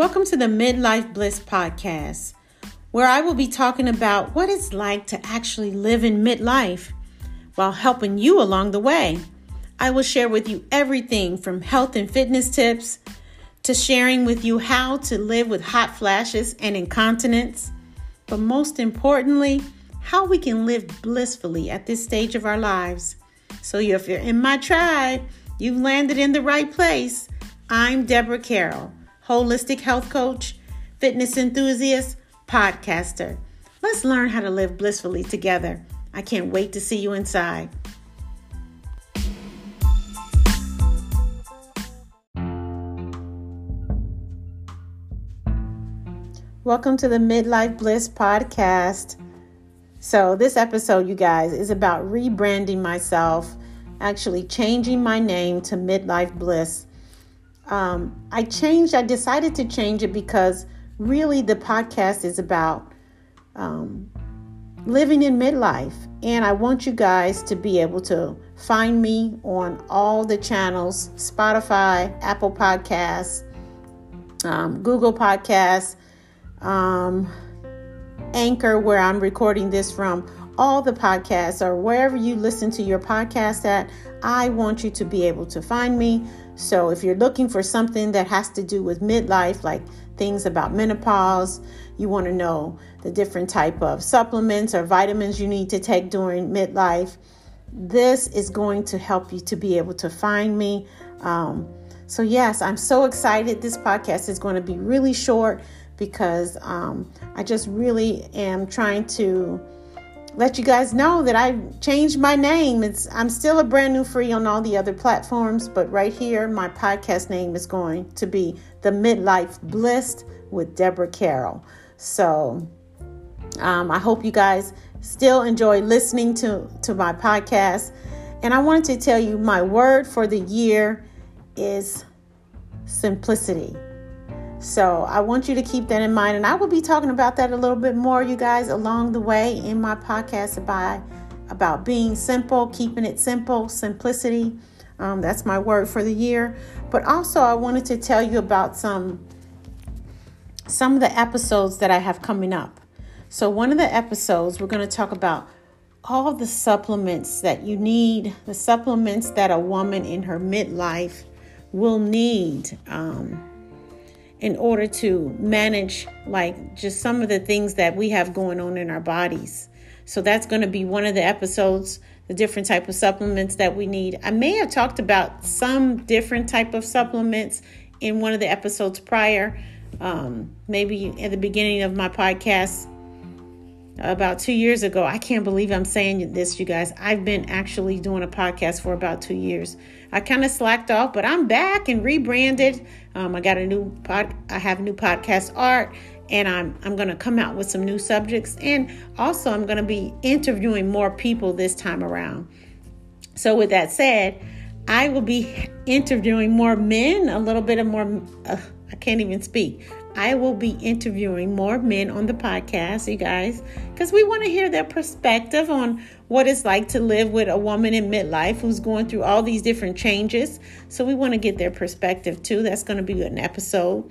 Welcome to the Midlife Bliss Podcast, where I will be talking about what it's like to actually live in midlife while helping you along the way. I will share with you everything from health and fitness tips to sharing with you how to live with hot flashes and incontinence, but most importantly, how we can live blissfully at this stage of our lives. So, if you're in my tribe, you've landed in the right place. I'm Deborah Carroll holistic health coach, fitness enthusiast, podcaster. Let's learn how to live blissfully together. I can't wait to see you inside. Welcome to the Midlife Bliss podcast. So, this episode, you guys, is about rebranding myself, actually changing my name to Midlife Bliss um, I changed, I decided to change it because really the podcast is about um, living in midlife. And I want you guys to be able to find me on all the channels Spotify, Apple Podcasts, um, Google Podcasts, um, Anchor, where I'm recording this from, all the podcasts, or wherever you listen to your podcast at. I want you to be able to find me so if you're looking for something that has to do with midlife, like things about menopause, you want to know the different type of supplements or vitamins you need to take during midlife, this is going to help you to be able to find me. Um, so yes, I'm so excited. This podcast is going to be really short because um, I just really am trying to let you guys know that I changed my name. It's I'm still a brand new free on all the other platforms, but right here my podcast name is going to be The Midlife Bliss with Deborah Carroll. So um, I hope you guys still enjoy listening to, to my podcast. And I wanted to tell you my word for the year is simplicity. So I want you to keep that in mind. And I will be talking about that a little bit more, you guys, along the way in my podcast about, about being simple, keeping it simple, simplicity. Um, that's my word for the year. But also, I wanted to tell you about some some of the episodes that I have coming up. So, one of the episodes, we're going to talk about all the supplements that you need, the supplements that a woman in her midlife will need. Um, in order to manage like just some of the things that we have going on in our bodies. So that's going to be one of the episodes, the different type of supplements that we need. I may have talked about some different type of supplements in one of the episodes prior, um, maybe at the beginning of my podcast about two years ago. I can't believe I'm saying this, you guys. I've been actually doing a podcast for about two years. I kind of slacked off, but I'm back and rebranded. Um, I got a new pod. I have new podcast art, and I'm I'm going to come out with some new subjects, and also I'm going to be interviewing more people this time around. So with that said, I will be interviewing more men, a little bit of more. Uh, I can't even speak I will be interviewing more men on the podcast, you guys, because we want to hear their perspective on what it's like to live with a woman in midlife who's going through all these different changes. So we want to get their perspective too. That's going to be an episode.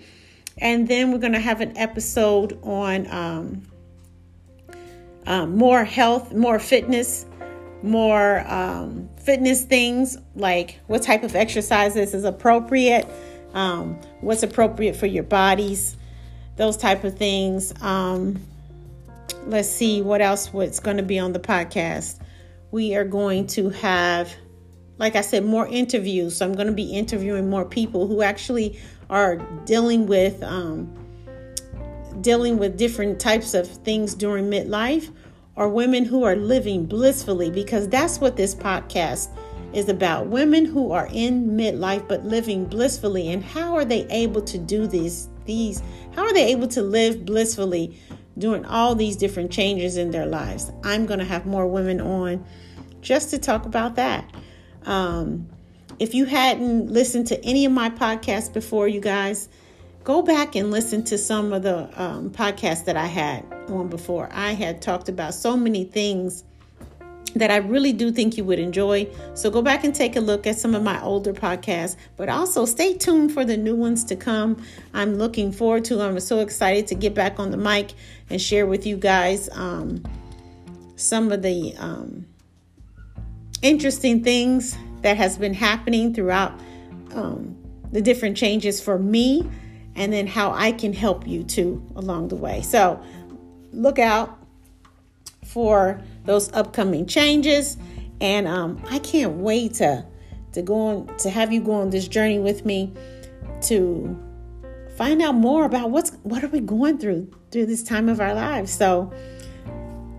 And then we're going to have an episode on um, um, more health, more fitness, more um, fitness things like what type of exercises is appropriate um, what's appropriate for your bodies, those type of things. Um, let's see what else what's going to be on the podcast. We are going to have, like I said, more interviews. So I'm going to be interviewing more people who actually are dealing with um, dealing with different types of things during midlife, or women who are living blissfully, because that's what this podcast is about women who are in midlife but living blissfully and how are they able to do these these how are they able to live blissfully during all these different changes in their lives? I'm going to have more women on just to talk about that. Um, if you hadn't listened to any of my podcasts before you guys go back and listen to some of the um, podcasts that i had on before. I had talked about so many things that I really do think you would enjoy. So go back and take a look at some of my older podcasts, but also stay tuned for the new ones to come. I'm looking forward to. I'm so excited to get back on the mic and share with you guys um, some of the um, interesting things that has been happening throughout um, the different changes for me, and then how I can help you too along the way. So look out for those upcoming changes. And um, I can't wait to to go on to have you go on this journey with me to find out more about what's what are we going through through this time of our lives. So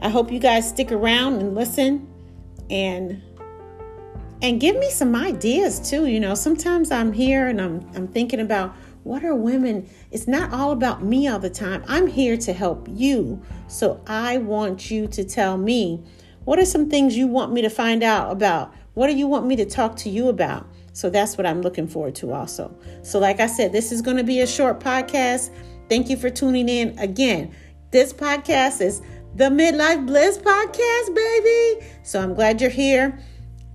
I hope you guys stick around and listen and and give me some ideas too. You know, sometimes I'm here and I'm I'm thinking about what are women? It's not all about me all the time. I'm here to help you. So I want you to tell me what are some things you want me to find out about? What do you want me to talk to you about? So that's what I'm looking forward to also. So, like I said, this is going to be a short podcast. Thank you for tuning in. Again, this podcast is the Midlife Bliss Podcast, baby. So I'm glad you're here.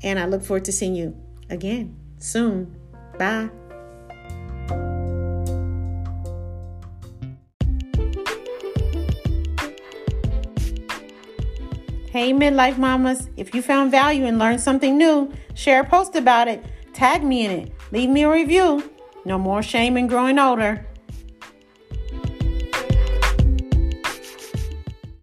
And I look forward to seeing you again soon. Bye. Hey, midlife mamas, if you found value and learned something new, share a post about it, tag me in it, leave me a review. No more shame in growing older.